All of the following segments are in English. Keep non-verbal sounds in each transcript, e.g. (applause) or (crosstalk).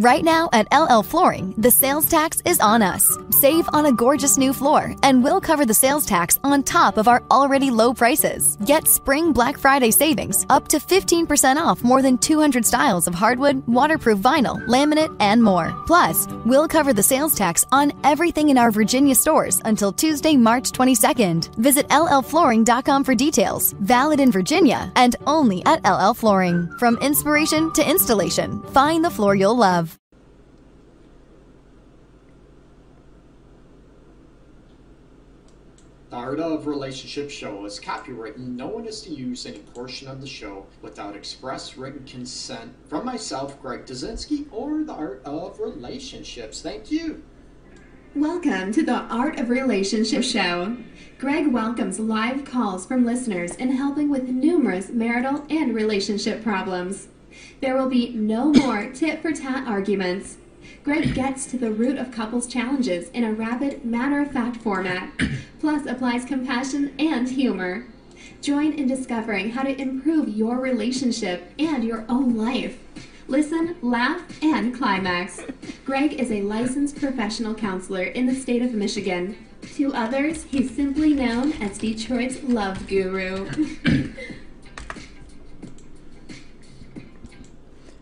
Right now at LL Flooring, the sales tax is on us. Save on a gorgeous new floor, and we'll cover the sales tax on top of our already low prices. Get spring Black Friday savings up to 15% off more than 200 styles of hardwood, waterproof vinyl, laminate, and more. Plus, we'll cover the sales tax on everything in our Virginia stores until Tuesday, March 22nd. Visit llflooring.com for details. Valid in Virginia and only at LL Flooring. From inspiration to installation, find the floor you'll love. The Art of Relationship Show is copyrighted. No one is to use any portion of the show without express written consent from myself, Greg Dudzinski, or the Art of Relationships. Thank you. Welcome to the Art of Relationship Show. Greg welcomes live calls from listeners in helping with numerous marital and relationship problems. There will be no more tit for tat arguments. Greg gets to the root of couples' challenges in a rapid, matter of fact format, (clears throat) plus applies compassion and humor. Join in discovering how to improve your relationship and your own life. Listen, laugh, and climax. Greg is a licensed professional counselor in the state of Michigan. To others, he's simply known as Detroit's love guru. (clears throat)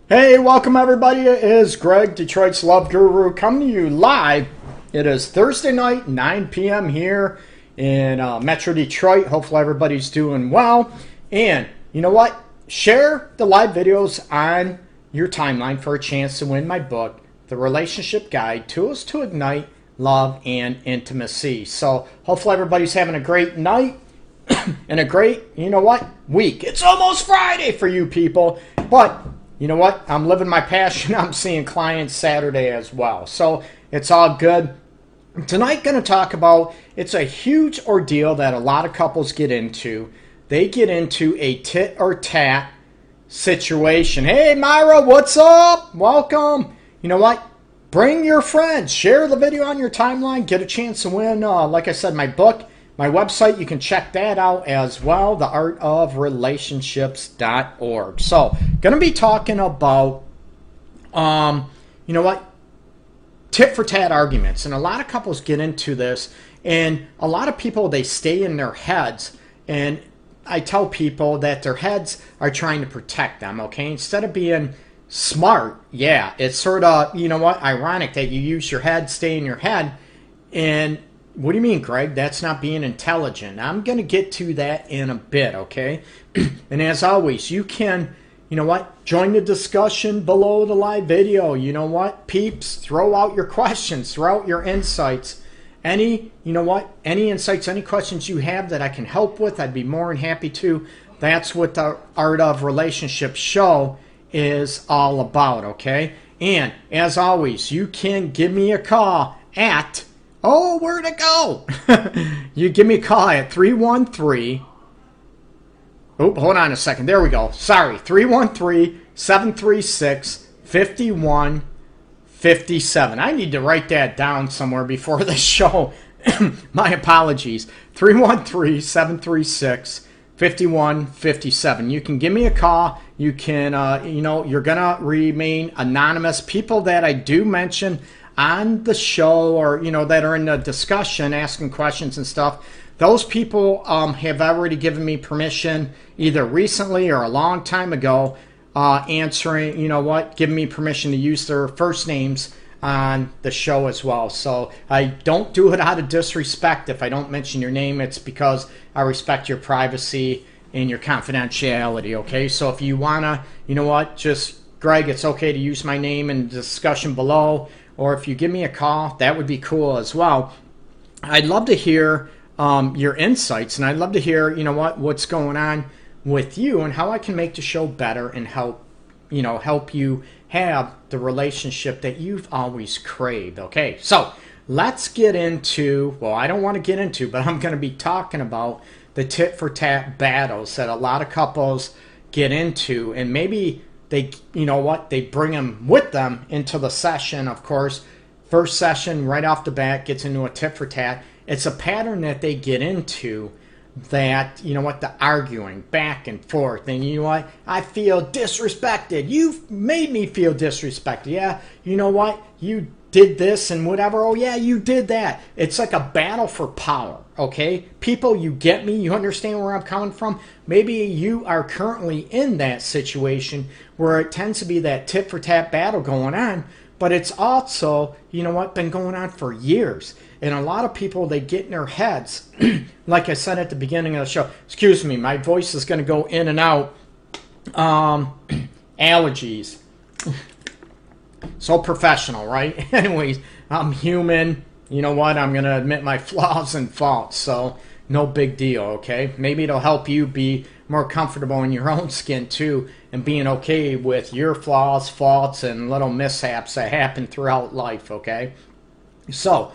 Hey, welcome everybody. It is Greg, Detroit's Love Guru, coming to you live. It is Thursday night, 9 p.m. here in uh, Metro Detroit. Hopefully, everybody's doing well. And you know what? Share the live videos on your timeline for a chance to win my book, The Relationship Guide Tools to Ignite Love and Intimacy. So, hopefully, everybody's having a great night (clears throat) and a great, you know what, week. It's almost Friday for you people, but you know what? I'm living my passion. (laughs) I'm seeing clients Saturday as well. So it's all good. Tonight, going to talk about it's a huge ordeal that a lot of couples get into. They get into a tit or tat situation. Hey, Myra, what's up? Welcome. You know what? Bring your friends. Share the video on your timeline. Get a chance to win, uh, like I said, my book my website, you can check that out as well, theartofrelationships.org. So, going to be talking about, um, you know what, tit for tat arguments. And a lot of couples get into this, and a lot of people, they stay in their heads. And I tell people that their heads are trying to protect them, okay? Instead of being smart, yeah, it's sort of, you know what, ironic that you use your head, stay in your head, and what do you mean, Greg? That's not being intelligent. I'm going to get to that in a bit, okay? (clears throat) and as always, you can, you know what? Join the discussion below the live video. You know what? Peeps, throw out your questions, throw out your insights. Any, you know what? Any insights, any questions you have that I can help with, I'd be more than happy to. That's what the Art of Relationship show is all about, okay? And as always, you can give me a call at Oh, where'd it go? (laughs) you give me a call at 313. Oh, hold on a second. There we go. Sorry. 313 736 5157. I need to write that down somewhere before the (laughs) show. (clears throat) My apologies. 313 736 5157. You can give me a call. You can, uh, you know, you're going to remain anonymous. People that I do mention, on the show or you know that are in the discussion asking questions and stuff those people um, have already given me permission either recently or a long time ago uh, answering you know what giving me permission to use their first names on the show as well. So i don't do it out of disrespect if i don't mention your name. It's because i respect your privacy and your confidentiality okay? So if you wanna you know what just greg it's okay to use my name in the discussion below or if you give me a call, that would be cool as well. I'd love to hear um, your insights, and I'd love to hear, you know, what what's going on with you and how I can make the show better and help, you know, help you have the relationship that you've always craved. Okay, so let's get into. Well, I don't want to get into, but I'm going to be talking about the tit for tat battles that a lot of couples get into, and maybe they you know what they bring them with them into the session of course first session right off the bat gets into a tit for tat it's a pattern that they get into that, you know what, the arguing back and forth. And you know what, I feel disrespected. You've made me feel disrespected. Yeah, you know what, you did this and whatever. Oh, yeah, you did that. It's like a battle for power, okay? People, you get me? You understand where I'm coming from? Maybe you are currently in that situation where it tends to be that tit for tat battle going on, but it's also, you know what, been going on for years. And a lot of people, they get in their heads, (clears throat) like I said at the beginning of the show, excuse me, my voice is going to go in and out. Um, (clears throat) allergies so professional, right? (laughs) Anyways, I'm human. You know what? I'm going to admit my (laughs) flaws and faults. So, no big deal, okay? Maybe it'll help you be more comfortable in your (laughs) own skin too and being okay with your flaws, faults, and little mishaps that happen throughout life, okay? So,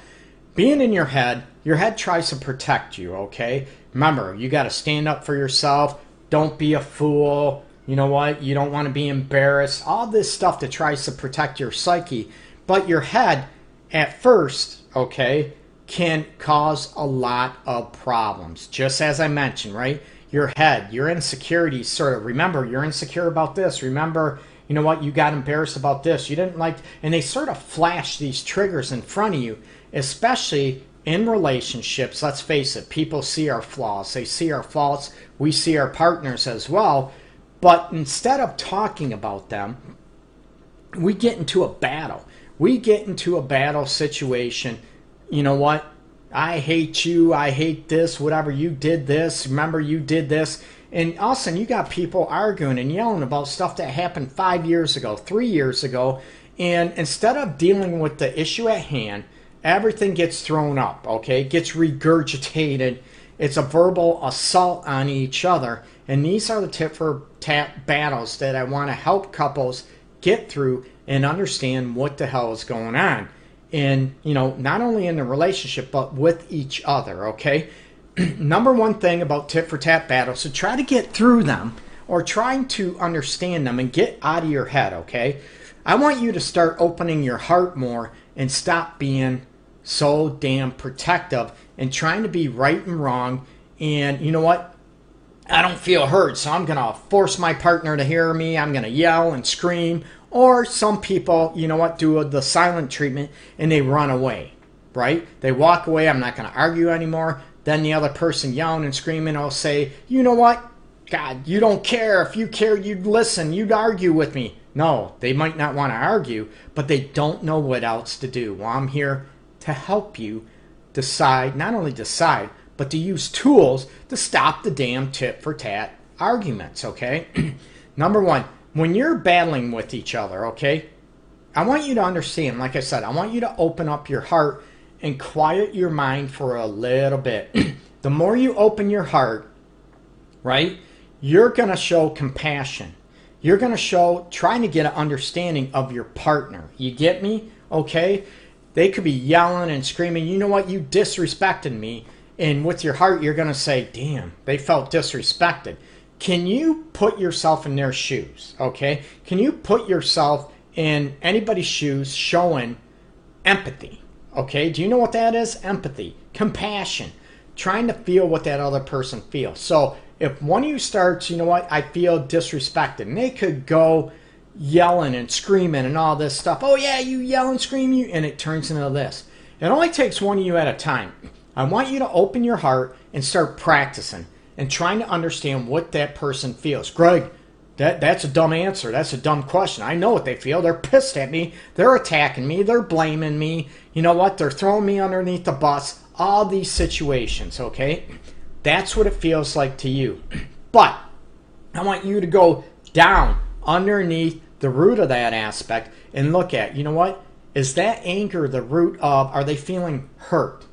being in your head, your head tries to protect you, okay? Remember, you got to stand up for yourself. Don't be a fool you know what? You don't want to be embarrassed. All this stuff that tries to protect your psyche. But your head, at first, okay, can cause a lot of problems. Just as I mentioned, right? Your head, your insecurities sort of remember you're insecure about this. Remember, you know what, you got embarrassed about this. You didn't like and they sort of flash these triggers in front of you, especially in relationships. Let's face it, people see our flaws, they see our faults, we see our partners as well. But instead of talking about them, we get into a battle. We get into a battle situation. You know what? I hate you. I hate this. Whatever. You did this. Remember, you did this. And all of a sudden, you got people arguing and yelling about stuff that happened five years ago, three years ago. And instead of dealing with the issue at hand, everything gets thrown up, okay? It gets regurgitated. It's a verbal assault on each other. And these are the tit for tat battles that I want to help couples get through and understand what the hell is going on. And, you know, not only in the relationship, but with each other, okay? (clears throat) Number one thing about tit for tat battles, so try to get through them or trying to understand them and get out of your head, okay? I want you to start opening your heart more and stop being so damn protective and trying to be right and wrong. And you know what? I don't feel heard, so I'm going to force my partner to hear me. I'm going to yell and scream. Or some people, you know what, do the silent treatment and they run away, right? They walk away. I'm not going to argue anymore. Then the other person yelling and screaming will say, you know what? God, you don't care. If you cared, you'd listen. You'd argue with me. No, they might not want to argue, but they don't know what else to do. Well, I'm here to help you decide, not only decide, but to use tools to stop the damn tit for tat arguments, okay? (clears throat) Number one, when you're battling with each other, okay, I want you to understand, like I said, I want you to open up your heart and quiet your mind for a little bit. (clears throat) the more you open your heart, right, you're going to show compassion. You're going to show trying to get an understanding of your partner. You get me? Okay? They could be yelling and screaming, you know what, you disrespected me. And with your heart you're going to say damn they felt disrespected. Can you put yourself in their shoes okay? Can you put yourself in anybody's shoes showing empathy okay? Do you know what that is? Empathy compassion trying to feel what that other person feels. So if one of you starts you know what? I feel disrespected and they could go yelling and screaming and all this stuff oh yeah you yell and scream you and it turns into this it only takes one of you at a time I want you to open your heart and start practicing and trying to understand what that person feels. Greg, that, that's a dumb answer. That's a dumb question. I know what they feel. They're pissed at me. They're attacking me. They're blaming me. You know what? They're throwing me underneath the bus. All these situations, okay? That's what it feels like to you. (clears throat) But I want you to go down underneath the root of that aspect and look at, you know what? Is that anger the root of, are they feeling hurt?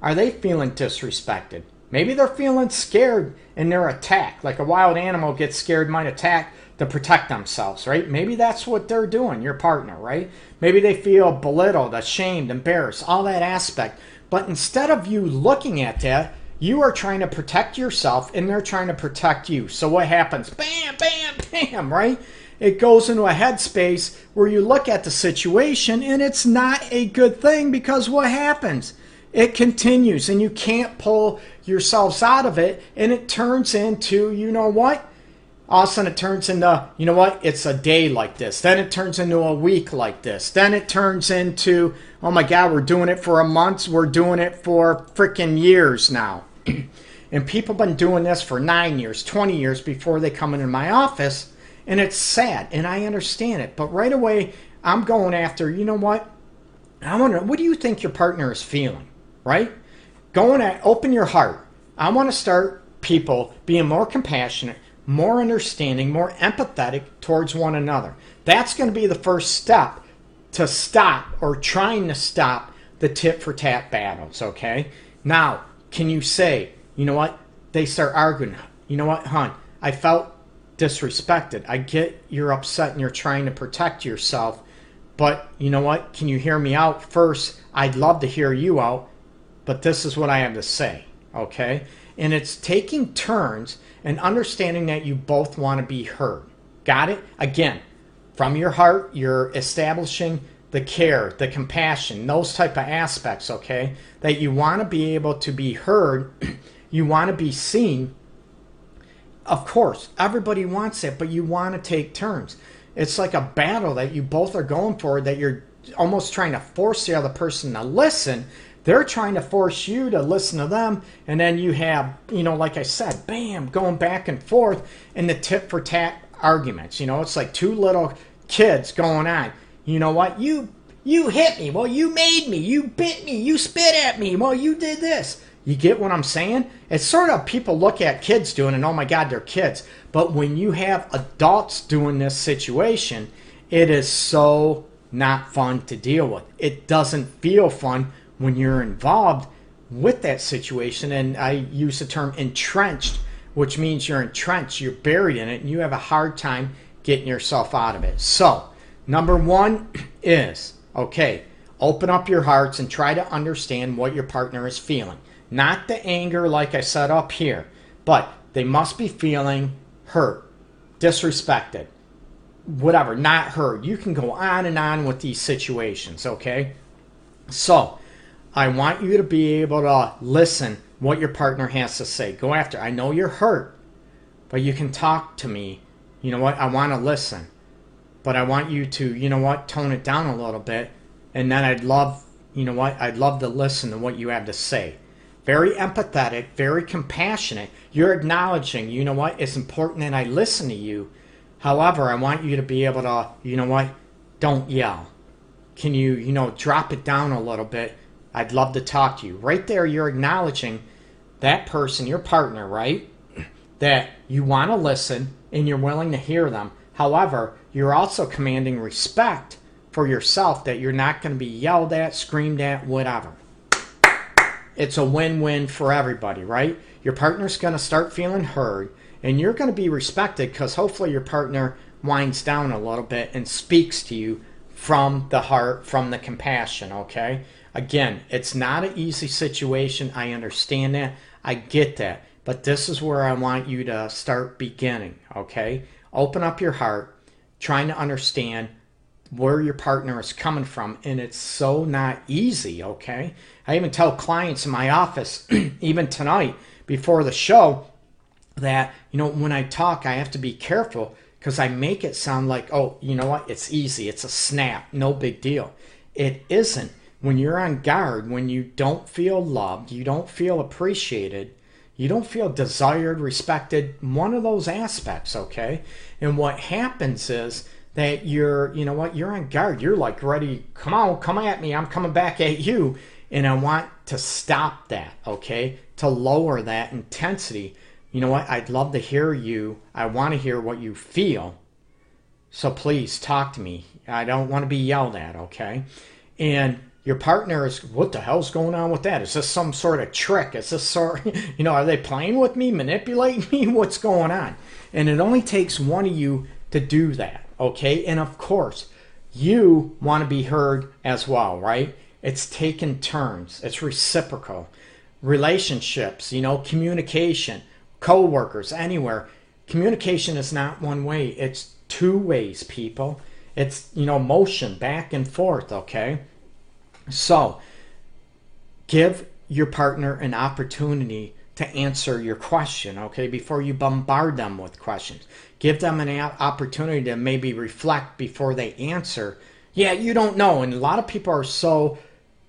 Are they feeling disrespected? Maybe they're feeling scared in their attack, like a wild animal gets scared, might attack to protect themselves, right? Maybe that's what they're doing, your partner, right? Maybe they feel belittled, ashamed, embarrassed, all that aspect. But instead of you looking at that, you are trying to protect yourself and they're trying to protect you. So what happens? Bam, bam, (laughs) bam, right? It goes into a headspace where you look at the situation and it's not a good thing because what happens? It continues and you can't pull yourselves out of it. And it turns into, you know what? All of a sudden it turns into, you know what? It's a day like this. Then it turns into a week like this. Then it turns into, oh my God, we're doing it for a month. We're doing it for freaking years now. (clears throat) and people have been doing this for nine years, 20 years before they come into my office. And it's sad. And I understand it. But right away, I'm going after, you know what? I to, what do you think your partner is feeling? right? Going at open your heart. I want to start people being more compassionate, more understanding, more empathetic towards one another. That's going to be the first step to stop or trying to stop the tit for tat battles, okay? Now, can you say, you know what? They start arguing. You know what, hon? I felt disrespected. I get you're upset and you're trying to protect yourself, but you know what? Can you hear me out first? I'd love to hear you out but this is what I have to say, okay? And it's taking turns and understanding that you both want to be heard. Got it? Again, from your heart, you're establishing the care, the compassion, those type of aspects, okay? That you want to be able to be heard, (clears throat) you want to be seen. Of course, everybody wants it, but you want to take turns. It's like a battle that you both are going for that you're almost trying to force the other person to listen they're trying to force you to listen to them, and then you have, you know, like I said, bam, going back and forth in the tit for tat arguments. You know, it's like two little kids going on. You know what? You you hit me. Well, you made me. You bit me. You spit at me. Well, you did this. You get what I'm saying? It's sort of people look at kids doing and oh my god, they're kids. But when you have adults doing this situation, it is so not fun to deal with. It doesn't feel fun when you're involved with that situation, and I use the term entrenched, which means you're entrenched, you're buried in it, and you have a hard time getting yourself out of it. So, number one (clears throat) is okay, open up your hearts and try to understand what your partner is feeling. Not the anger, like I said up here, but they must be feeling hurt, disrespected, whatever, not heard. You can go on and on with these situations, okay? So, I want you to be able to listen what your partner has to say. Go after. I know you're hurt, but you can talk to me. You know what? I want to listen. But I want you to, you know what, tone it down a little bit. And then I'd love, you know what, I'd love to listen to what you have to say. Very empathetic, very compassionate. You're acknowledging, you know what, it's important that I listen to you. However, I want you to be able to, you know what, don't yell. Can you, you know, drop it down a little bit I'd love to talk to you. Right there, you're acknowledging that person, your partner, right? That you want to listen and you're willing to hear them. However, you're also commanding respect for yourself that you're not going to be yelled at, screamed at, whatever. It's a win win for everybody, right? Your partner's going to start feeling heard and you're going to be respected because hopefully your partner winds down a little bit and speaks to you from the heart, from the compassion, okay? Again, it's not an easy situation. I understand that. I get that. But this is where I want you to start beginning, okay? Open up your heart, trying to understand where your partner is coming from. And it's so not easy, okay? I even tell clients in my office, (clears throat) even tonight before the show, that, you know, when I talk, I have to be careful because I make it sound like, oh, you know what? It's easy. It's a snap. No big deal. It isn't when you're on guard, when you don't feel loved, you don't feel appreciated, you don't feel desired, respected, one of those aspects, okay? And what happens is that you're, you know what, you're on guard. You're like ready, come on, come at me, I'm coming back at you. And I want to stop that, okay? To lower that intensity. You know what, I'd love to hear you. I want to hear what you feel. So please talk to me. I don't want to be yelled at, okay? And your partner is what the hell's going on with that? Is this some sort of trick? Is this sort (laughs) you know, are they playing with me, manipulating me? (laughs) What's going on? And it only takes one of you to do that, okay? And of course, you want to be heard as well, right? It's taken turns. It's reciprocal. Relationships, you know, communication, co-workers, anywhere. Communication is not one way. It's two ways, people. It's, you know, motion back and forth, okay? So, give your partner an opportunity to answer your question, okay, before you bombard them with questions. Give them an opportunity to maybe reflect before they answer. Yeah, you don't know. And a lot of people are so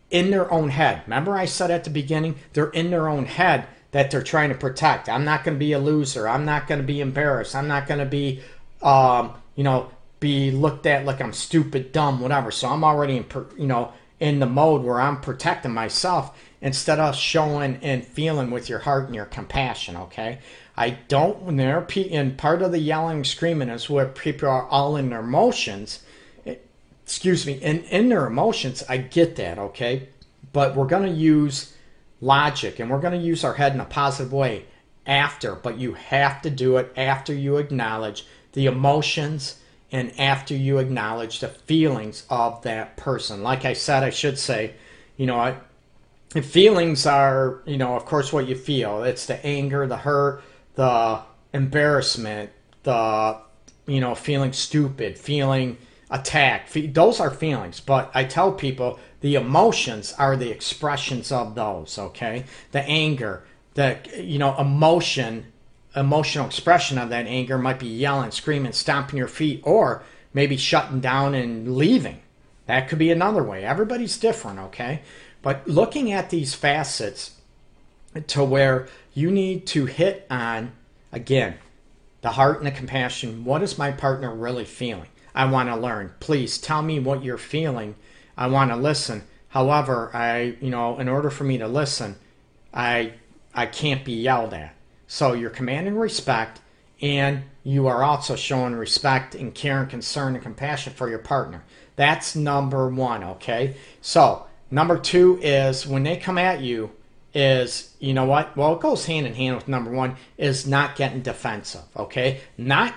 in their own head. Remember, I said at the beginning, they're in their own head that they're trying to protect. I'm not going to be a loser. I'm not going to be embarrassed. I'm not going to be, um, you know, be looked at like I'm stupid, dumb, whatever. So I'm already in, you know, in the mode where I'm protecting myself instead of showing and feeling with your heart and your compassion. Okay, I don't. When they're and part of the yelling, and screaming is where people are all in their emotions. Excuse me, in in their emotions. I get that. Okay, but we're gonna use logic and we're gonna use our head in a positive way after. But you have to do it after you acknowledge the emotions and after you acknowledge the feelings of that person. Like I said, I should say, you know, I, feelings are, you know, of course, what you feel. It's the anger, the hurt, the embarrassment, the, you know, feeling stupid, feeling attacked. Those are feelings. But I tell people the emotions are the expressions of those, okay? The anger, the, you know, emotion emotional expression of that anger might be yelling, screaming, stomping your feet, or maybe shutting down and leaving. That could be another way. Everybody's different, okay? But looking at these facets to where you need to hit on, again, the heart and the compassion. What is my partner really feeling? I want to learn. Please tell me what you're feeling. I want to listen. However, I, you know, in order for me to listen, I I can't be yelled at. So you're commanding respect and you are also showing respect and care and concern and compassion for your partner. That's number one, okay? So number two is when they come at you, is you know what? Well, it goes hand in hand with number one is not getting defensive, okay? Not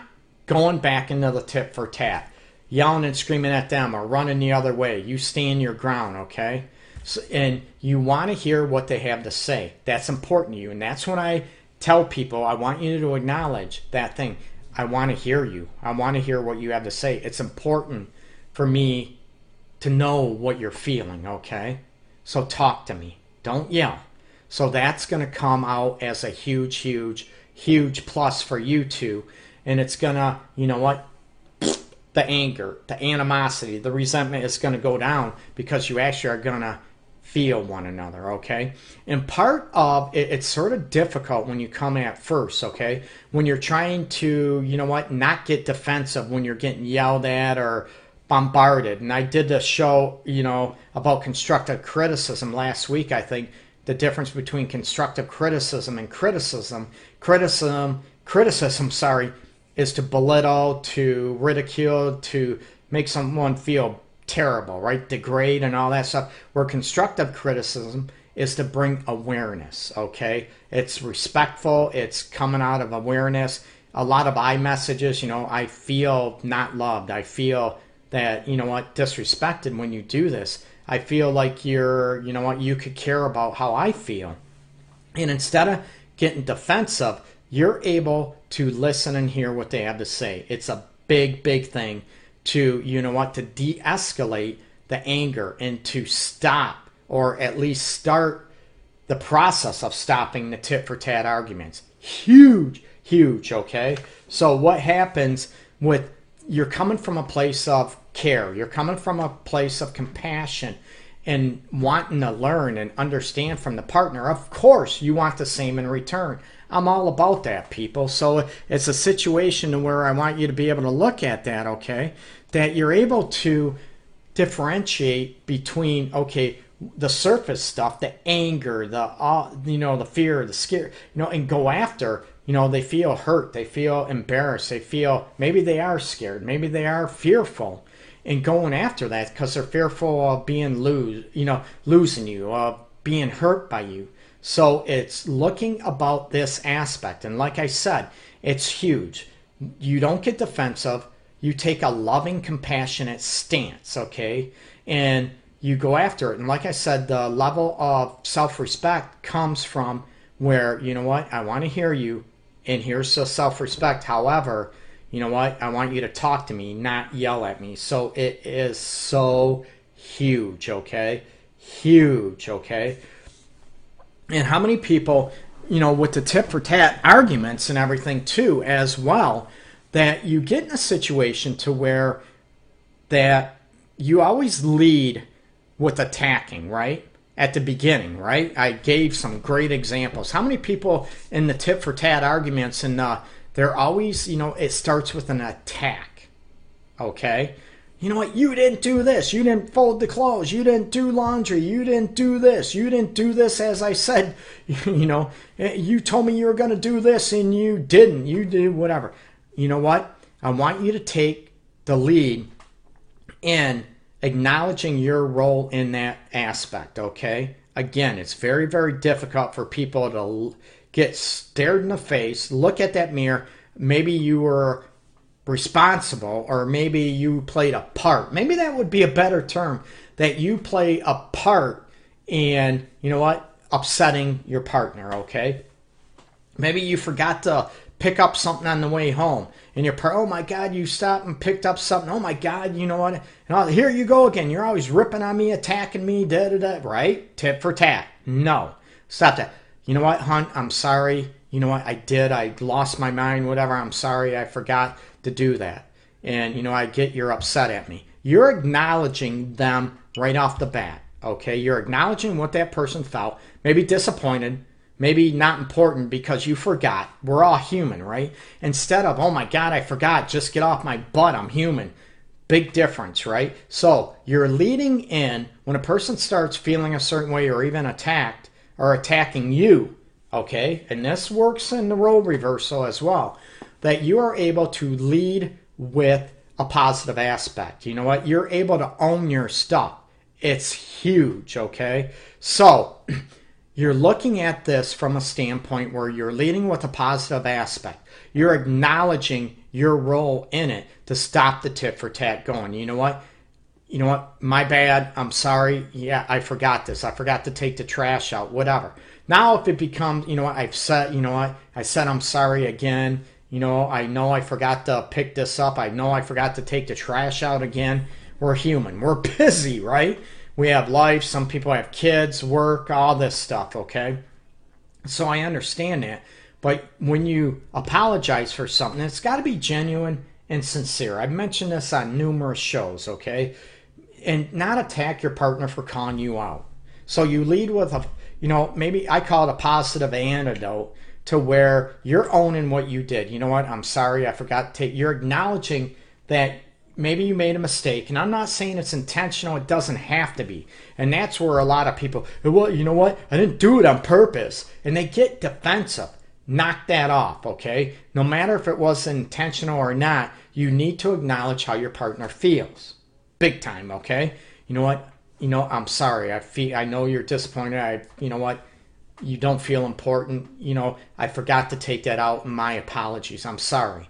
going back into the tit for tat, yelling and screaming at them or running the other way. You stand your ground, okay? So, and you want to hear what they have to say. That's important to you, and that's when I tell people, I want you to acknowledge that thing. I want to hear you. I want to hear what you have to say. It's important for me to know what you're feeling, okay? So talk to me. Don't yell. So that's going to come out as a huge, huge, huge plus for you two. And it's going to, you know what? (sniffs) The anger, the animosity, the resentment is going to go down because you actually are going to feel one another, okay? And part of it, it's sort of difficult when you come at first, okay? When you're trying to, you know what, not get defensive when you're getting yelled at or bombarded. And I did a show, you know, about constructive criticism last week, I think. The difference between constructive criticism and criticism. Criticism, criticism, sorry, is to belittle, to ridicule, to make someone feel terrible, right? Degrade and all that stuff. Where constructive criticism is to bring awareness, okay? It's respectful, it's coming out of awareness. A lot of I messages, you know, I feel not loved. I feel that, you know what, disrespected when you do this. I feel like you're, you know what, you could care about how I feel. And instead of getting defensive, you're able to listen and hear what they have to say. It's a big, big thing to, you know what, to de escalate the anger and to stop or at least start the process of stopping the tit for tat arguments. Huge, huge, okay? So, what happens with you're coming from a place of care, you're coming from a place of compassion and wanting to learn and understand from the partner. Of course, you want the same in return. I'm all about that, people. So it's a situation where I want you to be able to look at that, okay? That you're able to differentiate between, okay, the surface stuff, the anger, the uh, you know, the fear, the scare, you know, and go after. You know, they feel hurt, they feel embarrassed, they feel maybe they are scared, maybe they are fearful, and going after that because they're fearful of being lose, you know, losing you, of being hurt by you. So it's looking about this aspect. And like I said, it's huge. You don't get defensive. You take a loving, compassionate stance, okay? And you go after it. And like I said, the level of self respect comes from where, you know what, I want to hear you, and here's the self respect. However, you know what, I want you to talk to me, not yell at me. So it is so huge, okay? Huge, okay? And how many people, you know, with the tit for tat arguments and everything too, as well, that you get in a situation to where that you always lead with attacking, right? At the beginning, right? I gave some great examples. How many people in the tit for tat arguments and uh, they're always, you know, it starts with an attack. Okay? You know what? You didn't do this. You didn't fold the clothes. You didn't do laundry. You didn't do this. You didn't do this as I said. (laughs) You know, you told me you were going to do this and you didn't. You did whatever. You know what? I want you to take the lead in acknowledging your role in that aspect, okay? Again, it's very, very difficult for people to get stared in the face, look at that mirror. Maybe you were responsible, or maybe you played a part. Maybe that would be a better term that you play a part in, you know what, upsetting your partner, okay? Maybe you forgot to pick up something on the way home. And you're oh my god you stopped and picked up something. Oh my god you know what? And here you go again. You're always ripping on me attacking me da da da right? Tip for tat. No. Stop that. You know what hunt? I'm sorry. You know what? I did. I lost my mind whatever. I'm sorry. I forgot to do that. And you know i get you're upset at me. You're acknowledging them right off the bat okay? You're acknowledging what that person felt. Maybe disappointed maybe not important because you forgot. We're all human, right? Instead of, oh my God, I forgot, just get off my butt, I'm human. Big difference, right? So you're leading in when a person starts feeling a certain way or even attacked or attacking you, okay? And this works in the role reversal as well, that you are able to lead with a positive aspect. You know what? You're able to own your stuff. It's huge, okay? So, (clears throat) You're looking at this from a standpoint where you're leading with a positive aspect. You're acknowledging your role in it to stop the tit for tat going. You know what? You know what? My bad. I'm sorry. Yeah, I forgot this. I forgot to take the trash out. Whatever. Now, if it becomes, you know what? I've said, you know what? I said I'm sorry again. You know, I know I forgot to pick this up. I know I forgot to take the trash out again. We're human. We're (laughs) busy, right? We have life, some people have kids, work, all this stuff, okay? So I understand that. But when you apologize for something, it's got to be genuine and sincere. I've mentioned this on numerous shows, okay? And not attack your partner for calling you out. So you lead with a, you know, maybe I call it a positive antidote to where you're owning what you did. You know what? I'm sorry, I forgot to you're acknowledging that maybe you made a mistake and i'm not saying it's intentional it doesn't have to be. And that's where a lot of people well you know what? I didn't do it on purpose. And they get defensive. Knock that off okay? No matter if it was intentional or not you need to acknowledge how your partner feels. Big time okay? You know what? You know i'm sorry. I feel i know you're disappointed. I you know what? You don't feel important. You know i forgot to take that out my apologies. I'm sorry.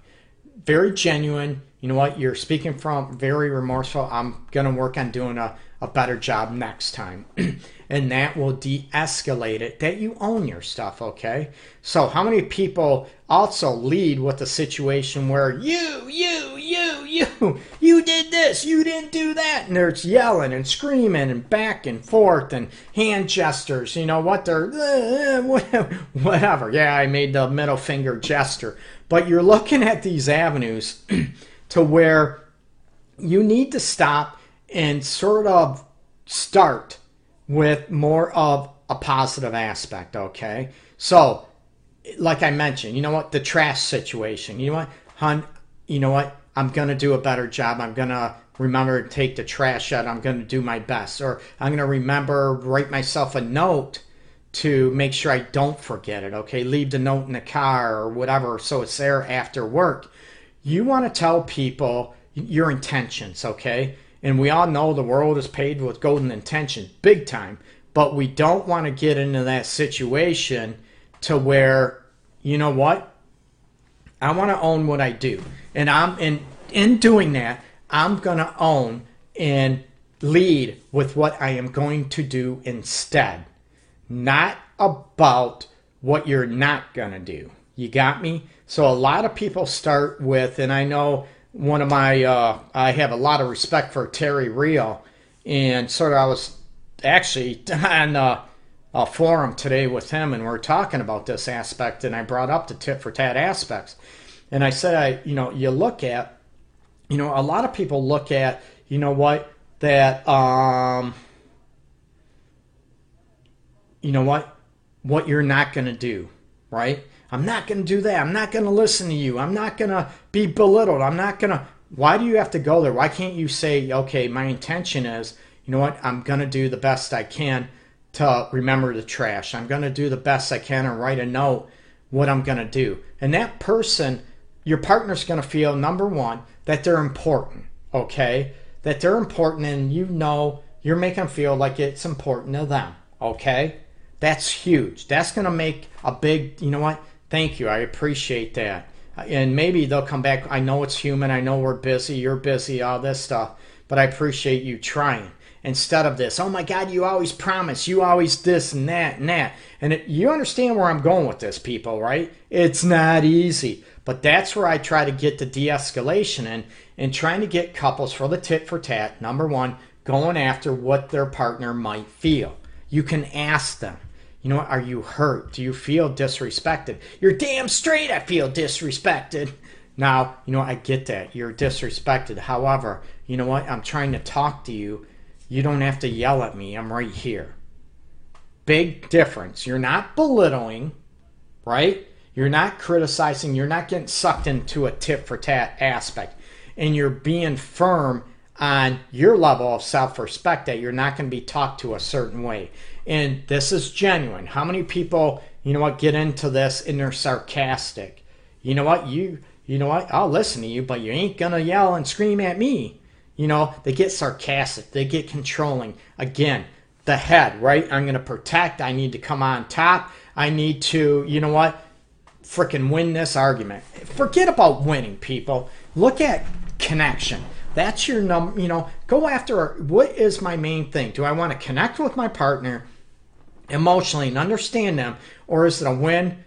Very genuine you know what, you're speaking from very remorseful. I'm going to work on doing a, a better job next time. (clears throat) and that will de escalate it that you own your stuff, okay? So, how many people also lead with a situation where you, you, you, you, you did this, you didn't do that, and they're yelling and screaming and back and forth and hand gestures, you know what? They're (laughs) whatever. Yeah, I made the middle finger gesture. But you're looking at these avenues (clears throat) to where you need to stop and sort of start with more of a positive aspect, okay? So, like I mentioned, you know what? The trash situation. You know what, hon? You know what? I'm going to do a better job. I'm going to remember to take the trash out. I'm going to do my best. Or I'm going to remember, write myself a note to make sure I don't forget it, okay? Leave the note in the car or whatever so it's there after work you want to tell people your intentions, okay? And we all know the world is paved with golden intentions, big time. But we don't want to get into that situation to where, you know what? I want to own what I do. And I'm in in doing that, I'm going to own and lead with what I am going to do instead. Not about what you're not going to do. You got me? So a lot of people start with, and I know one of my, uh, I have a lot of respect for Terry Real, and sort of I was actually (laughs) on uh, a forum today with him, and we are talking about this aspect, and I brought up the tit for tat aspects, and I said, I, you know, you look at, you know, a lot of people look at, you know what, that, um, you know what, what you're not going to do, right? I'm not going to do that. I'm not going to listen to you. I'm not going to be belittled. I'm not going to. Why do you have to go there? Why can't you say, okay, my intention is, you know what, I'm going to do the best I can to remember the trash. I'm going to do the best I can and write a note what I'm going to do. And that person, your partner's going to feel, number one, that they're important, okay? That they're important and you know you're making them feel like it's important to them, okay? That's huge. That's going to make a big, you know what? Thank you. I appreciate that. And maybe they'll come back. I know it's human. I know we're busy. You're busy, all this stuff. But I appreciate you trying instead of this. Oh my God, you always promise. You always this and that and that. And it, you understand where I'm going with this, people, right? It's not easy. But that's where I try to get the de escalation in and trying to get couples for the tit for tat. Number one, going after what their partner might feel. You can ask them you know what? Are you hurt? Do you feel disrespected? You're damn straight I feel disrespected. Now, you know, I get that. You're disrespected. However, you know what? I'm trying to talk to you. You don't have to yell at me. I'm right here. Big difference. You're not belittling, right? You're not criticizing. You're not getting sucked into a tit for tat aspect. And you're being firm on your level of self respect that you're not going to be talked to a certain way. And this is genuine. How many people, you know what, get into this and they're sarcastic? You know what, you you know what, I'll listen to you, but you ain't gonna yell and scream at me. You know, they get sarcastic, they get controlling. Again, the head, right? I'm gonna protect, I need to come on top, I need to, you know what, freaking win this argument. Forget about winning, people. Look at connection. That's your number, you know, go after what is my main thing? Do I want to connect with my partner? emotionally and understand them, or is it a win,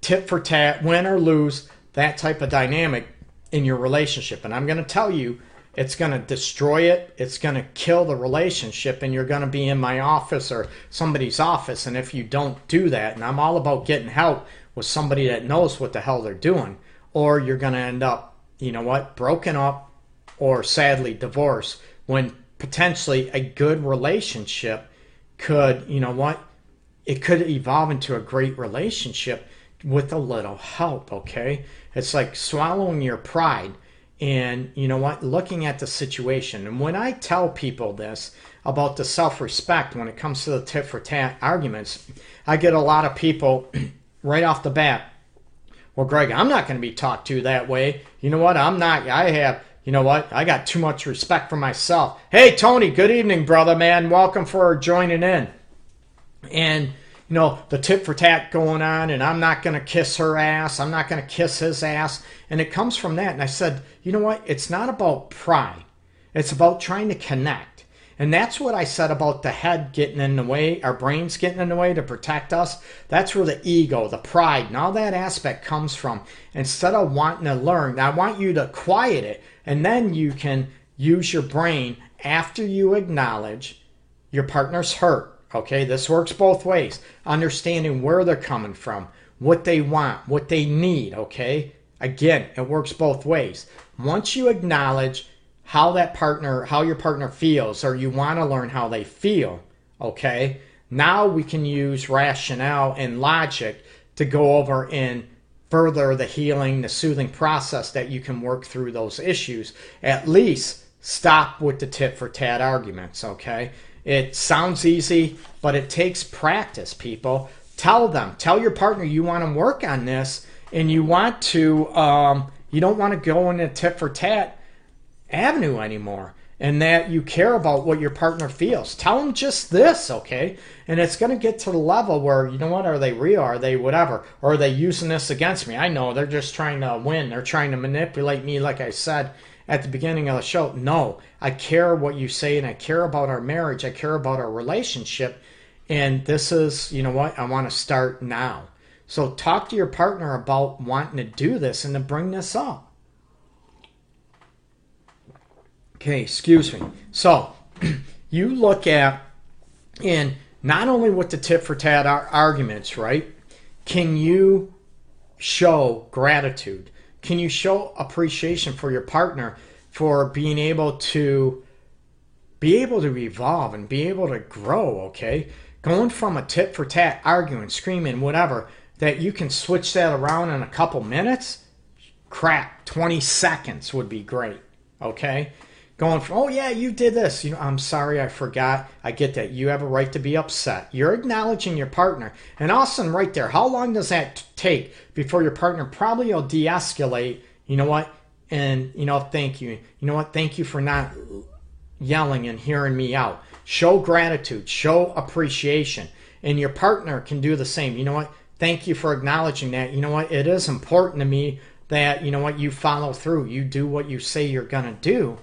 tip for tat, win or lose, that type of dynamic in your relationship? And I'm going to tell you, it's going to destroy it. It's going to kill the relationship, and you're going to be in my office or somebody's office. And if you don't do that, and I'm all about getting help with somebody that knows what the hell they're doing, or you're going to end up, you know what, broken up or sadly divorce when potentially a good relationship could, you know what? It could evolve into a great relationship with a little help, okay? It's like swallowing your pride and, you know what? Looking at the situation. And when I tell people this about the self respect when it comes to the tit for tat arguments, I get a lot of people (clears throat) right off the bat. Well, Greg, I'm not going to be talked to that way. You know what? I'm not. I have you know what? I got too much respect for myself. Hey, Tony, good evening, brother, man. Welcome for joining in. And, you know, the tit for tat going on, and I'm not going to kiss her ass. I'm not going to kiss his ass. And it comes from that. And I said, you know what? It's not about pride, it's about trying to connect. And that's what I said about the head getting in the way, our brains getting in the way to protect us. That's where the ego, the pride, and all that aspect comes from. Instead of wanting to learn, I want you to quiet it. And then you can use your brain after you acknowledge your partner's hurt. Okay, this works both ways. Understanding where they're coming from, what they want, what they need. Okay, again, it works both ways. Once you acknowledge how that partner, how your partner feels, or you want to learn how they feel, okay? Now we can use rationale and logic to go over and further the healing, the soothing process that you can work through those issues. At least stop with the tit for tat arguments, okay? It sounds easy, but it takes practice, people. Tell them, tell your partner you want to work on this and you want to, um, you don't want to go in a tit for tat avenue anymore and that you care about what your partner feels. Tell them just this, okay? And it's going to get to the level where, you know what, are they real? Are they whatever? Or are they using this against me? I know they're just trying to win. They're trying to manipulate me, like I said at the beginning of the show. No, I care what you say and I care about our marriage. I care about our relationship. And this is, you know what, I want to start now. So talk to your partner about wanting to do this and to bring this up. Okay, excuse me. So (clears throat) you look at, and not only with the tit for tat arguments, right? Can you show gratitude? Can you show appreciation for your partner for being able to be able to evolve and be able to grow, okay? Going from a tit for tat, arguing, screaming, whatever, that you can switch that around in a couple minutes, crap, 20 seconds would be great, okay? Going from, oh yeah, you did this. You know, I'm sorry, I forgot. I get that. You have a right to be upset. You're acknowledging your partner. And also, right there, how long does that take before your partner probably will de escalate? You know what? And, you know, thank you. You know what? Thank you for not yelling and hearing me out. Show gratitude, show appreciation. And your partner can do the same. You know what? Thank you for acknowledging that. You know what? It is important to me that, you know what, you follow through. You do what you say you're going to do.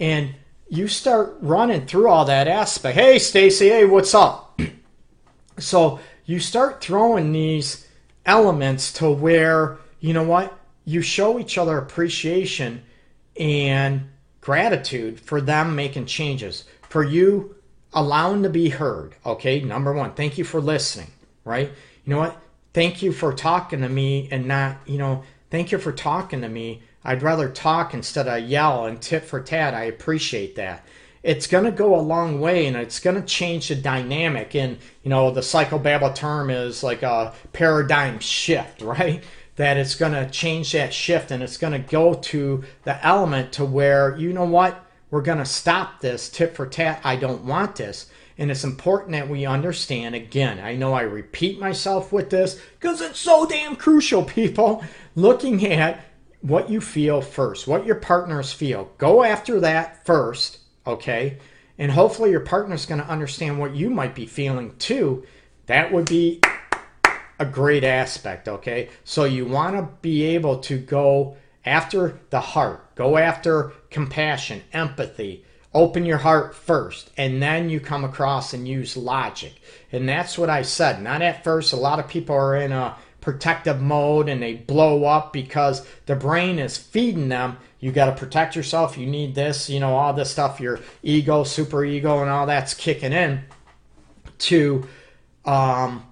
And you start running through all that aspect. Hey, Stacy, hey, what's up? (clears throat) so you start throwing these elements to where, you know what, you show each other appreciation and gratitude for them making changes, for you allowing to be heard. Okay, number one, thank you for listening, right? You know what? Thank you for talking to me and not, you know, thank you for talking to me. I'd rather talk instead of yell and tit for tat. I appreciate that. It's going to go a long way and it's going to change the dynamic. And, you know, the psychobabble term is like a paradigm shift, (laughs) right? that it's going to change that shift and it's going to go to the element to where, you know what, we're going to stop this tit for tat. I don't want this. And it's important that we understand again. I know I repeat myself with this because it's so damn crucial, (laughs) people. Looking at what you feel first, what your partners feel. Go after that first, okay? And hopefully your partner's going to understand what you might be feeling too. That would be a great aspect, okay? So you want to be able to go after the heart, go after compassion, empathy, open your heart first, and then you come across and use logic. And that's what I said. Not at first, a lot of people are in a protective mode and they blow up because the brain is feeding them. You got to protect yourself. You need this, you know, all this stuff, your ego, super ego, and all that's kicking in to um,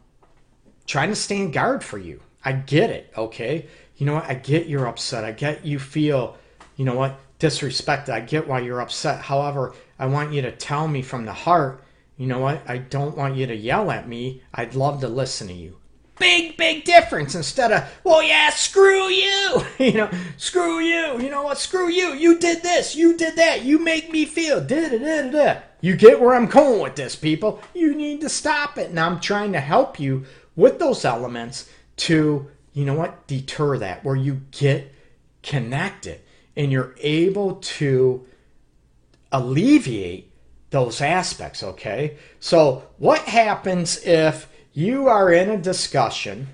trying to stand guard for you. I get it, okay? You know what? I get you're upset. I get you feel, you know what, disrespected. I get why you're upset. However, I want you to tell me from the heart, you know what? I don't want you to yell at me. I'd love to listen to you. Big, big difference instead of, well, yeah, screw you. (laughs) you know, screw you. You know what? Screw you. You did this. You did that. You make me feel. Da da da da. You get where I'm going with this, people. You need to stop it. And I'm trying to help you with those elements to, you know what, deter that, where you get connected and you're able to alleviate those aspects, okay? So, what happens if you are in a discussion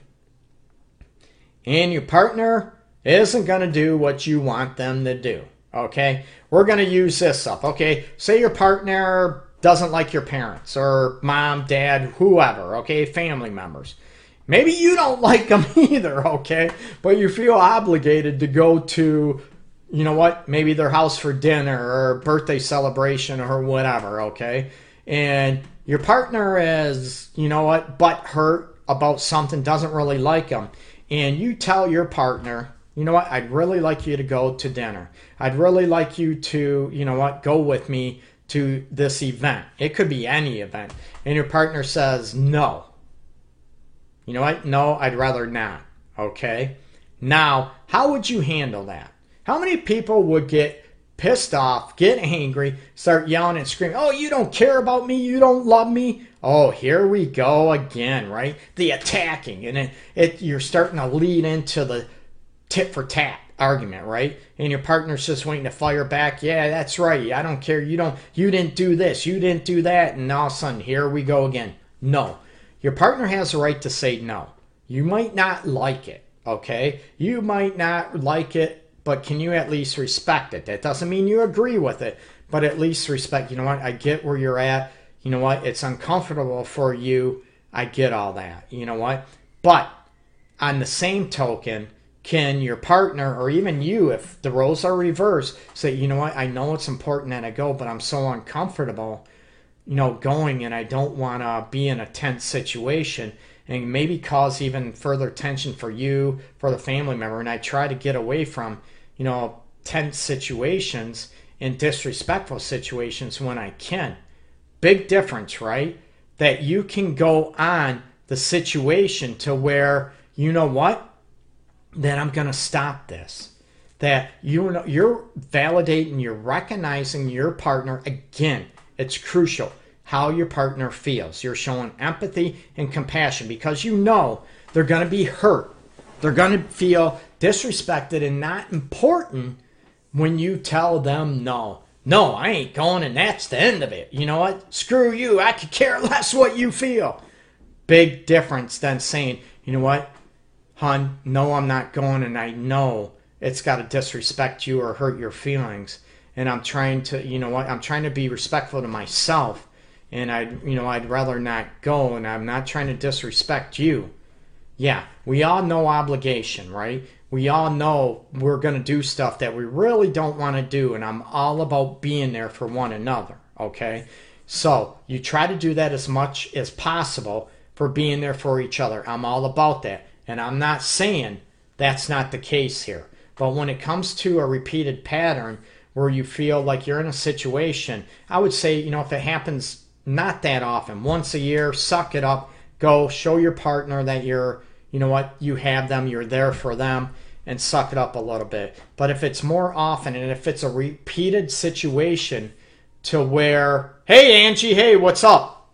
and your partner isn't going to do what you want them to do? Okay, we're going to use this up. Okay, say your partner doesn't like your parents or mom, dad, whoever, okay, family members. Maybe you don't (laughs) like them either, okay, but you feel obligated to go to, you know what, maybe their house for dinner or birthday celebration or whatever, okay, and your partner is, you know what, butt hurt about something, doesn't really like them, and you tell your partner, you know what, I'd really like you to go to dinner. I'd really like you to, you know what, go with me to this event. It could be any event. And your partner says, no. You know what? No, I'd rather not. Okay? Now, how would you handle that? How many people would get pissed off, get angry, start yelling and screaming, Oh, you don't care about me, you don't love me. Oh, here we go again, right? The attacking. And it, it you're starting to lead into the tit for tat argument, right? And your partner's just waiting to fire back. Yeah, that's right. I don't care. You don't you didn't do this, you didn't do that, and all of a sudden here we go again. No. Your partner has the right to say no. You might not like it, okay? You might not like it, but can you at least respect it? That doesn't mean you agree with it, but at least respect. You know what? I get where you're at. You know what? It's uncomfortable for you. I get all that. You know what? But on the same token, can your partner or even you, if the roles are reversed, say, you know what, I know it's important that I go, but I'm so uncomfortable you know, going and I don't want to be in a tense situation and maybe cause even further tension for you, for the family member. And I try to get away from, you know, tense situations and disrespectful situations when I can. Big difference, right? That you can go on the situation to where, you know what? That I'm going to stop this. That you know, you're validating, you're recognizing your partner again. It's crucial how your partner feels. You're showing empathy and compassion because you know they're going to be hurt. They're going to feel disrespected and not important when you tell them no. No, I ain't going, and that's the end of it. You know what? Screw you. I could care (laughs) less what you feel. Big difference than saying, you know what, hun, no, I'm not going, and I know it's got to disrespect you or hurt your feelings. And I'm trying to, you know what, I'm trying to be respectful to myself, and I, you know, I'd rather not go, and I'm not trying to disrespect you. Yeah, we all know obligation, right? we all know we're going to do stuff that we really don't want to do, and I'm all about being there for one another, okay? So you try to do that as much as possible for being there for each other. I'm all about that. And I'm not saying that's not the case here. But when it comes to a repeated pattern where you feel like you're in a situation, I would say, you know, if it happens not that often, once a year, suck it up, go show your partner that you're you know what, you have them, you're there for them, and suck it up a little bit. But if it's more often and if it's a repeated situation to where, hey, Angie, hey, what's up?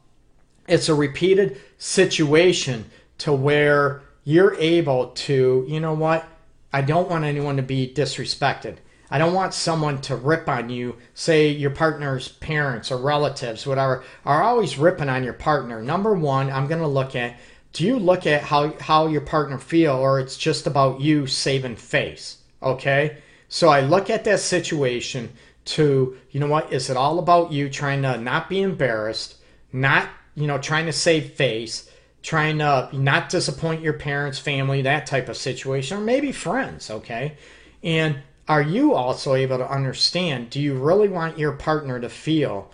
It's a repeated situation to where you're able to, you know what, I don't want anyone to be disrespected. I don't want someone to rip on you, say your partner's parents or relatives, whatever, are always ripping on your partner. Number one, I'm going to look at do you look at how how your partner feel or it's just about you saving face okay so i look at that situation to you know what is it all about you trying to not be embarrassed not you know trying to save face trying to not disappoint your parents family that type of situation or maybe friends okay and are you also able to understand do you really want your partner to feel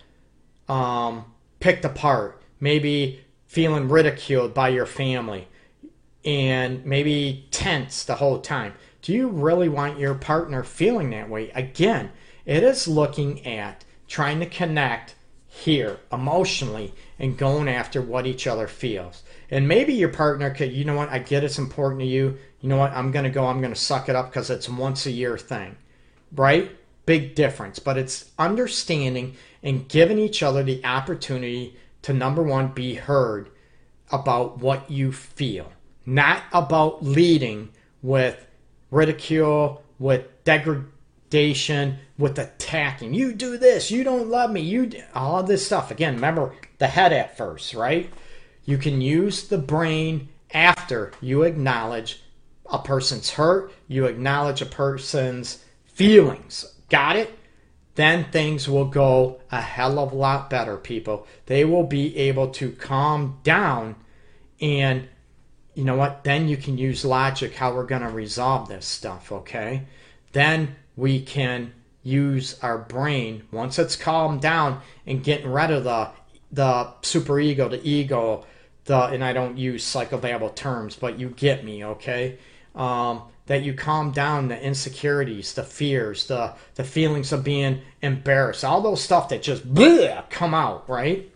um, picked apart maybe feeling ridiculed by your family and maybe tense the whole time. Do you really want your partner feeling that way? Again, it is looking at trying to connect here emotionally and going after what each other feels. And maybe your partner could, you know what, I get it's important to you. You know what, I'm going to go, I'm going to suck it up because it's a once a year thing, right? Big difference. But it's understanding and giving each other the opportunity to number one, be heard about what you feel, not about leading with ridicule, with degradation, with attacking. You do this, you don't love me, you do, all this stuff. Again, remember the head at first, right? You can use the brain after you acknowledge a person's hurt, you acknowledge a person's feelings. Got it? then things will go a hell of a lot better, people. They will be able to calm down and you know what? Then you can use logic how we're going to resolve this stuff, okay? Then we can use our brain once it's calmed down and getting rid of the the super ego, the ego, the and I don't use psychobabble terms, but you get me, okay? Um, that you calm down the insecurities, the fears, the the feelings of being embarrassed, all those stuff that just bleh, (laughs) come out, right?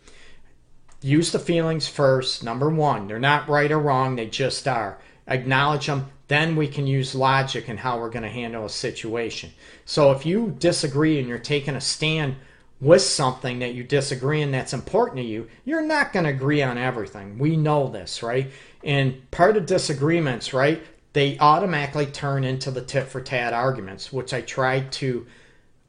Use the feelings first. Number one, they're not right or wrong; they just are. Acknowledge them. Then we can use logic and how we're going to handle a situation. So if you disagree and you're taking a stand with something that you disagree and that's important to you, you're not going to agree on everything. We know this, right? And part of disagreements, right? They automatically turn into the tit for tat arguments, which I tried to,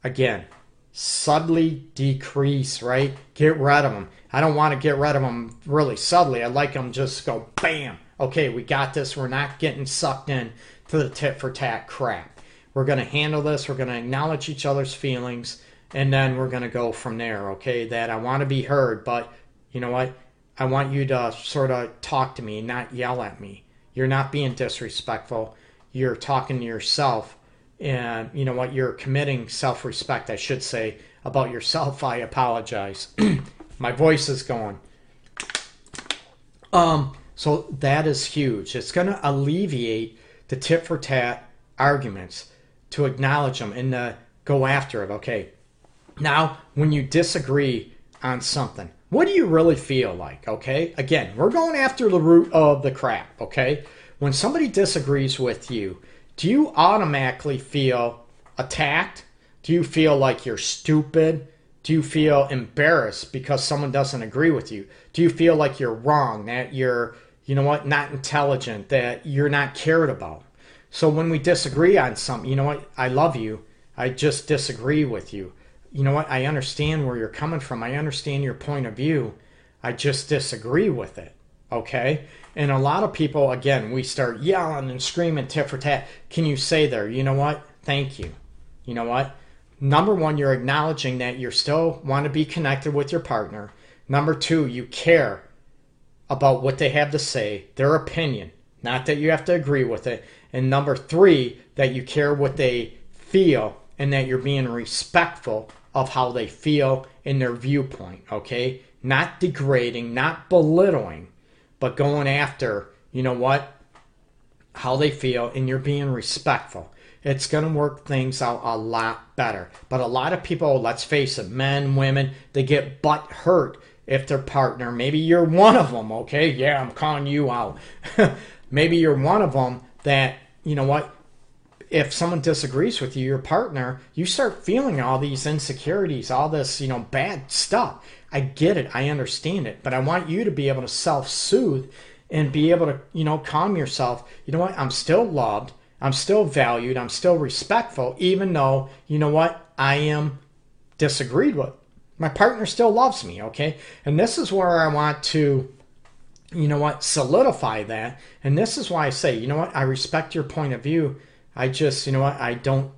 again, subtly decrease, right? Get rid of them. I don't want to get rid of them really subtly. I like them just go bam. Okay, we got this. We're not getting sucked in to the tit for tat crap. We're going to handle this. We're going to acknowledge each other's feelings, and then we're going to go from there. Okay, that I want to be heard, but you know what? I want you to sort of talk to me, not yell at me. You're not being disrespectful. You're talking to yourself. And you know what? You're committing self respect, I should say, about yourself. (laughs) I apologize. (clears throat) My voice is going. Um, so that is huge. It's going to alleviate the tit for tat arguments to acknowledge them and to go after it. Okay. Now, when you disagree on something, what do you really feel like? Okay. Again, we're going after the root of the crap. Okay. When somebody disagrees with you, do you automatically feel attacked? Do you feel like you're stupid? Do you feel embarrassed because someone doesn't agree with you? Do you feel like you're wrong, that you're, you know what, not intelligent, that you're not cared about? So when we disagree on something, you know what, I love you. I just disagree with you. You know what, I understand where you're coming from. I understand your point of view. I just disagree with it. Okay? And a lot of people, again, we start yelling and screaming tit for tat. Can you say there, you know what? Thank you. You know what? Number one, you're acknowledging that you still want to be connected with your partner. Number two, you care about what they have to say, their opinion, not that you have to agree with it. And number three, that you care what they feel and that you're being respectful of how they feel in their viewpoint, okay? Not degrading, not belittling, but going after, you know what, how they feel, and you're being respectful. It's going to work things out a lot better. But a lot of people, let's face it, men, women, they get butt hurt if their partner, maybe you're one of them, okay? Yeah, I'm calling you out. (laughs) maybe you're one of them that, you know what, if someone disagrees with you, your partner, you start feeling all these insecurities, all this, you know, bad stuff. I get it. I understand it. But I want you to be able to self soothe and be able to, you know, calm yourself. You know what? I'm still loved. I'm still valued. I'm still respectful, even though, you know what? I am disagreed with. My partner still loves me, okay? And this is where I want to, you know what, solidify that. And this is why I say, you know what? I respect your point of view. I just, you know what? I don't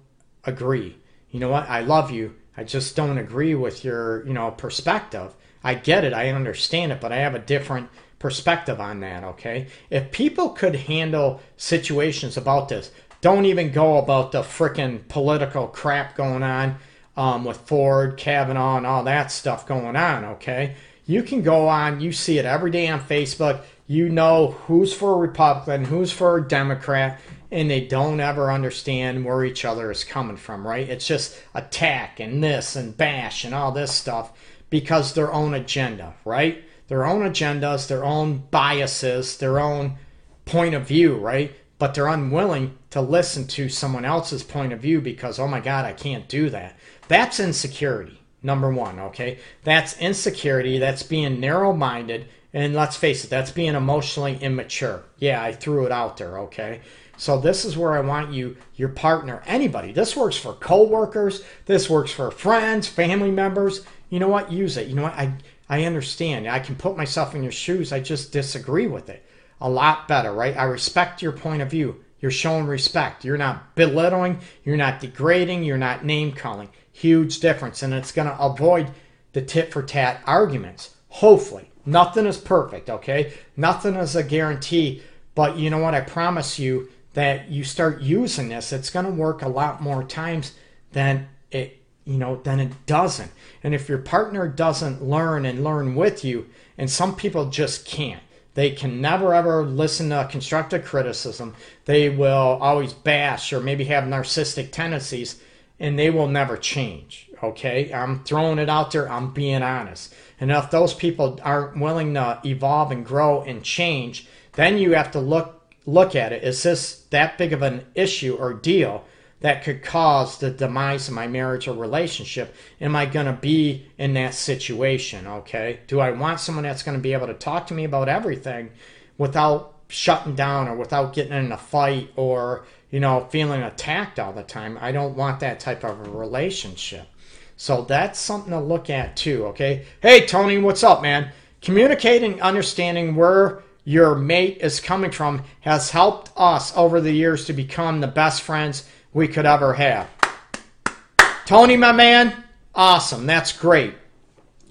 agree. You know what? I love you. I just don't agree with your, you know, perspective. I get it, I understand it, but I have a different perspective on that, okay? If people could handle situations about this, don't even go about the freaking political crap going on um, with Ford, Kavanaugh, and all that stuff going on, okay? You can go on, you see it every day on Facebook. You know who's for a Republican, who's for a Democrat, and they don't ever understand where each other is coming from, right? It's just attack and this and bash and all this stuff because their own agenda, right? Their own agendas, their own biases, their own point of view, right? But they're unwilling to listen to someone else's point of view because, oh my God, I can't do that. That's insecurity, number one, okay? That's insecurity. That's being narrow minded. And let's face it, that's being emotionally immature. Yeah, I threw it out there, okay? So this is where I want you, your partner, anybody. This works for coworkers. This works for friends, family members. You know what? Use it. You know what? I I understand. I can put myself in your shoes. I just disagree with it. A lot better, right? I respect your point of view. You're showing respect. You're not belittling. You're not degrading. You're not name calling. Huge difference, and it's going to avoid the tit for tat arguments. Hopefully, nothing is perfect. Okay, nothing is a guarantee. But you know what? I promise you that you start using this, it's going to work a lot more times than it you know than it doesn't. And if your partner doesn't learn and learn with you, and some people just can't. They can never ever listen to constructive criticism. They will always bash or maybe have narcissistic tendencies and they will never change. Okay? I'm throwing it out there. I'm being honest. And if those people aren't willing to evolve and grow and change, then you have to look look at it. Is this that big of an issue or deal that could cause the demise of my marriage or relationship? Am I going to be in that situation? Okay. Do I want someone that's going to be able to talk to me about everything without shutting down or without getting in a fight or, you know, feeling attacked all the time? I don't want that type of a relationship. So that's something to look at too. Okay. Hey, Tony, what's up, man? Communicating, understanding where your mate is coming from has helped us over the years to become the best friends we could ever have. Tony, my man, awesome. That's great.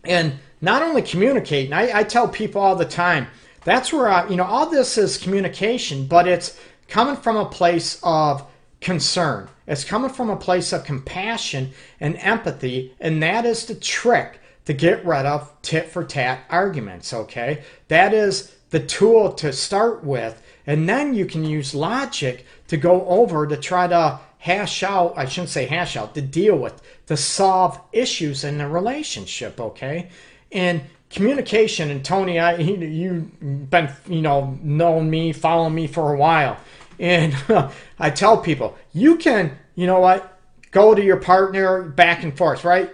And not only communicating, I, I tell people all the time, that's where, I, you know, all this is communication, but it's coming from a place of concern. It's coming from a place of compassion and empathy, and that is the trick to get rid of tit for tat arguments, okay? That is the tool to start with. And then you can use logic to go over to try to hash out, I shouldn't say hash out, to deal with, to solve issues in the relationship, okay? And communication, and Tony, I, you've been, you know, known me, following me for a while. And (laughs) I tell people, you can, you know what, go to your partner back and forth, right?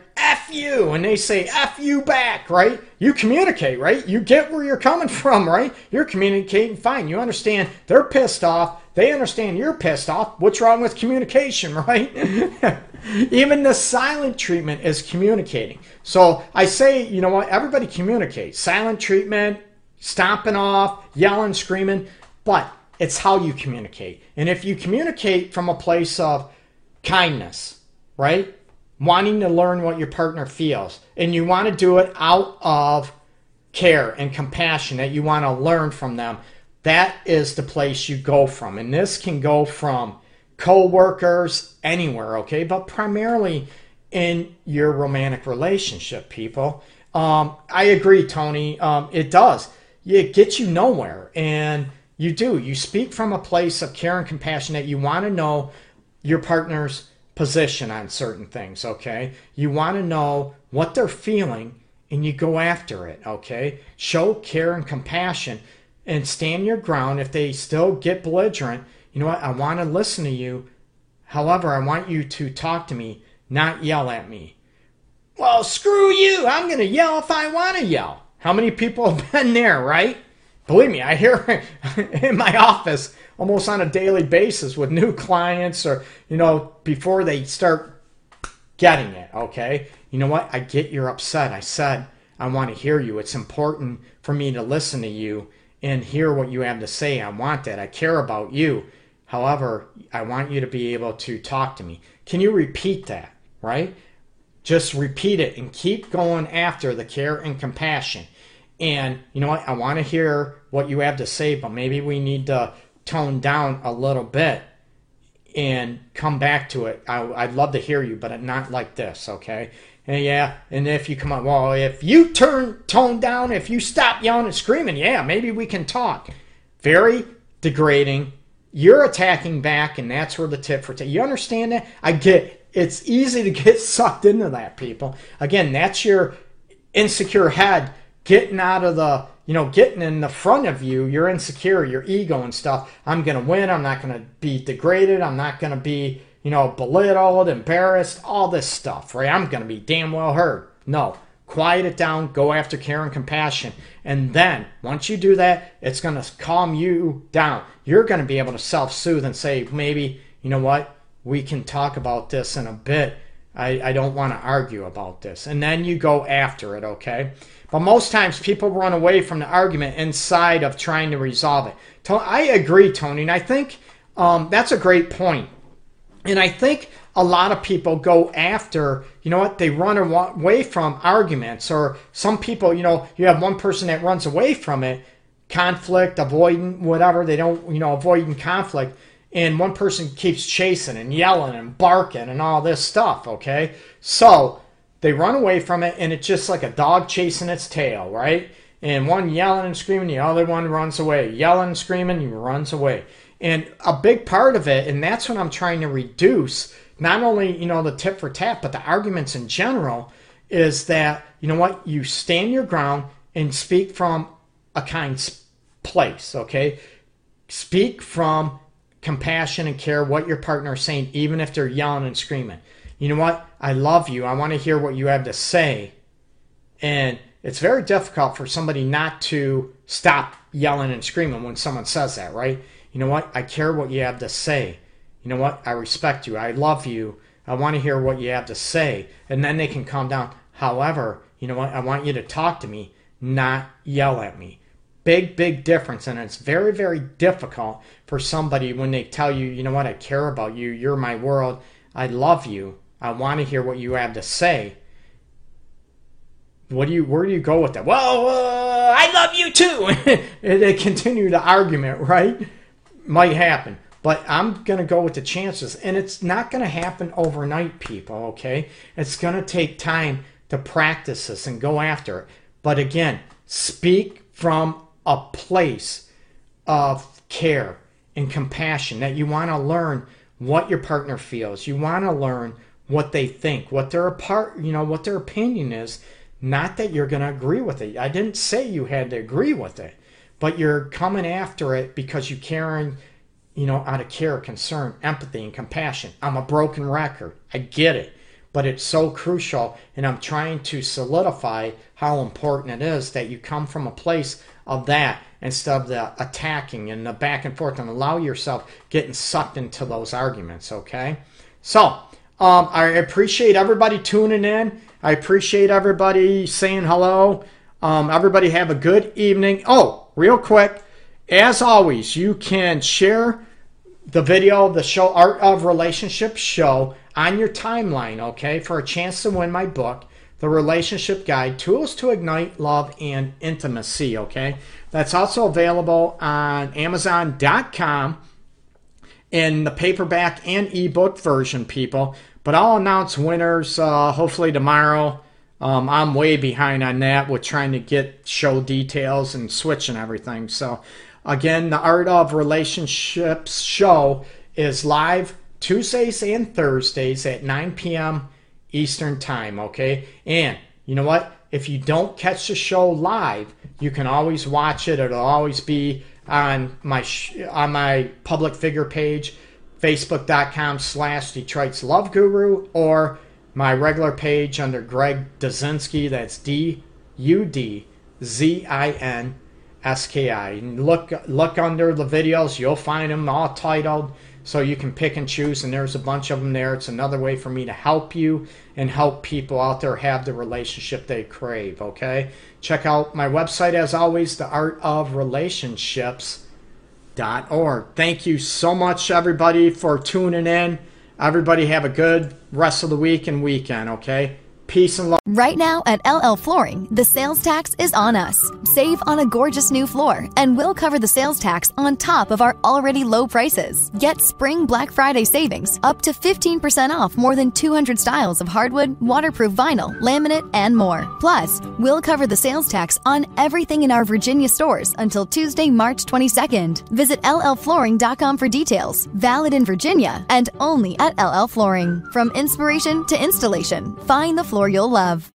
You. And they say F you back, right? You communicate, right? You get where you're coming (laughs) from, right? You're communicating fine. You understand they're pissed off. They understand you're pissed off. What's wrong with communication, (laughs) right? (laughs) Even the silent treatment is communicating. So I say, you know what? Everybody communicates. Silent treatment, stomping off, yelling, screaming, but it's how you communicate. And if you communicate from a place of kindness, right? Wanting to learn what your partner feels, and you want to do it out of care and compassion that you want to learn from them, that is the place you go from. And this can go from co-workers anywhere, okay? But primarily in your romantic relationship, people. Um, I agree, Tony. Um, it does. It gets you nowhere. And you do. You speak from a place of care and compassion that you want to know your partner's position on certain things, okay? You want to know what they're feeling and you go after it, okay? Show care and compassion and stand your ground. If they still get belligerent, you know what? I want to listen to you. However, I want you to talk to me, not yell at me. Well, screw you. I'm going to yell if I want to yell. How many people have (laughs) been there, right? Believe me, I hear (laughs) in my office almost on a daily basis with new clients or, you know, before they start getting it, okay? You know what? I get you're upset. I said, I want to hear you. It's important for me to listen to you and hear what you have to say. I want that. I care about you. However, I want you to be able to talk to me. Can you repeat that, right? Just repeat it and keep going after the care and compassion. And you know what? I want to hear what you have to say, but maybe we need to tone down a little bit and come back to it. I, would love to hear you, but not like this, okay? And yeah, and if you come up, well, if you turn tone down, if you stop yelling and screaming, yeah, maybe we can talk. Very degrading. You're attacking back, and that's where the tip for tat. You understand that? I get it's easy to get (laughs) sucked into that, people. Again, that's your insecure head getting out of the you know, getting in the front of you, you're insecure, your ego and stuff. I'm going to win. I'm not going to be degraded. I'm not going to be, you know, belittled, embarrassed, all this stuff, right? I'm going to be damn well heard. No. Quiet it down, go after care and compassion. And then, once you do that, it's going to calm you down. You're going to be able to self soothe and say, maybe, you know what, we can talk about this in a bit. I, I don't want to argue about this. And then you go after it, okay? But most times people run away from the argument inside of trying to resolve it. I agree, Tony, and I think um, that's a great point. And I think a lot of people go after, you know what, they run away from arguments, or some people, you know, you have one person that runs away from it, conflict, avoiding, whatever, they don't, you know, avoiding conflict, and one person keeps chasing and yelling and barking and all this stuff, okay? So, they run away from it, and it's just like a dog chasing its tail, right? And one yelling and screaming, the other one runs away. Yelling and screaming, he runs away. And a big part of it, and that's what I'm trying to reduce, not only, you know, the tip for tap, but the arguments in general, is that, you know what, you stand your ground and speak from a kind place, okay? Speak from compassion and care what your partner is saying, even if they're yelling and screaming you know what? I love you. I want to hear what you have to say. And it's very difficult for somebody not to stop yelling and screaming when someone says that, right? You know what? I care what you have to say. You know what? I respect you. I love you. I want to hear what you have to say. And then they can calm down. However, you know what? I want you to talk to me, not yell at me. Big, big difference. And it's very, very difficult for somebody when they tell you, you know what? I care about you. You're my world. I love you. I want to hear what you have to say. What do you? Where do you go with that? Well, uh, I love you too. (laughs) they continue the argument, right? Might happen, but I'm gonna go with the chances, and it's not gonna happen overnight, people. Okay, it's gonna take time to practice this and go after it. But again, speak from a place of care and compassion that you want to learn what your partner feels. You want to learn what they think, what their part, you know, what their opinion is. Not that you're going to agree with it. I didn't say you had to agree with it, but you're coming after it because you're caring, you know, out of care, concern, empathy, and compassion. I'm a broken record. I get it, but it's so crucial, and I'm trying to solidify how important it is that you come from a place of that instead of the attacking and the back and forth and allow yourself getting sucked into those arguments okay? So um, i appreciate everybody tuning in. I appreciate everybody saying hello. Um, everybody have a good evening. Oh real quick as always you can share the video of the show art of relationships show on your timeline okay for a chance to win my book the relationship guide tools to ignite love and intimacy okay? That's also available on amazon.com in the paperback and ebook version people. But i'll announce winners uh, hopefully tomorrow. Um, i'm way behind on that with trying to get show details and switching and everything. So again the art of relationships show is live tuesdays and thursdays at 9 p.m Eastern Time, okay? And you know what? If you don't catch the show live, you can always watch it. It'll always be on my sh- on my public figure page, facebook.com slash Detroit's Love Guru, or my regular page under Greg Dudzinski. That's D U D Z I N S K I. Look look under the videos. You'll find them all titled so you can pick and choose, and there's a bunch of them there. It's another way for me to help you and help people out there have the relationship they crave, okay? Check out my website, as always, theartofrelationships.org. Thank you so much, everybody, for tuning in. Everybody have a good rest of the week and weekend, okay? Peace and love. Right now at LL Flooring, the sales tax is on us. Save on a gorgeous new floor, and we'll cover the sales tax on top of our already low prices. Get spring Black Friday savings up to 15% off more than 200 styles of hardwood, waterproof vinyl, laminate, and more. Plus, we'll cover the sales tax on everything in our Virginia stores until Tuesday, March 22nd. Visit llflooring.com for details. Valid in Virginia and only at LL Flooring. From inspiration to installation, find the floor you'll love.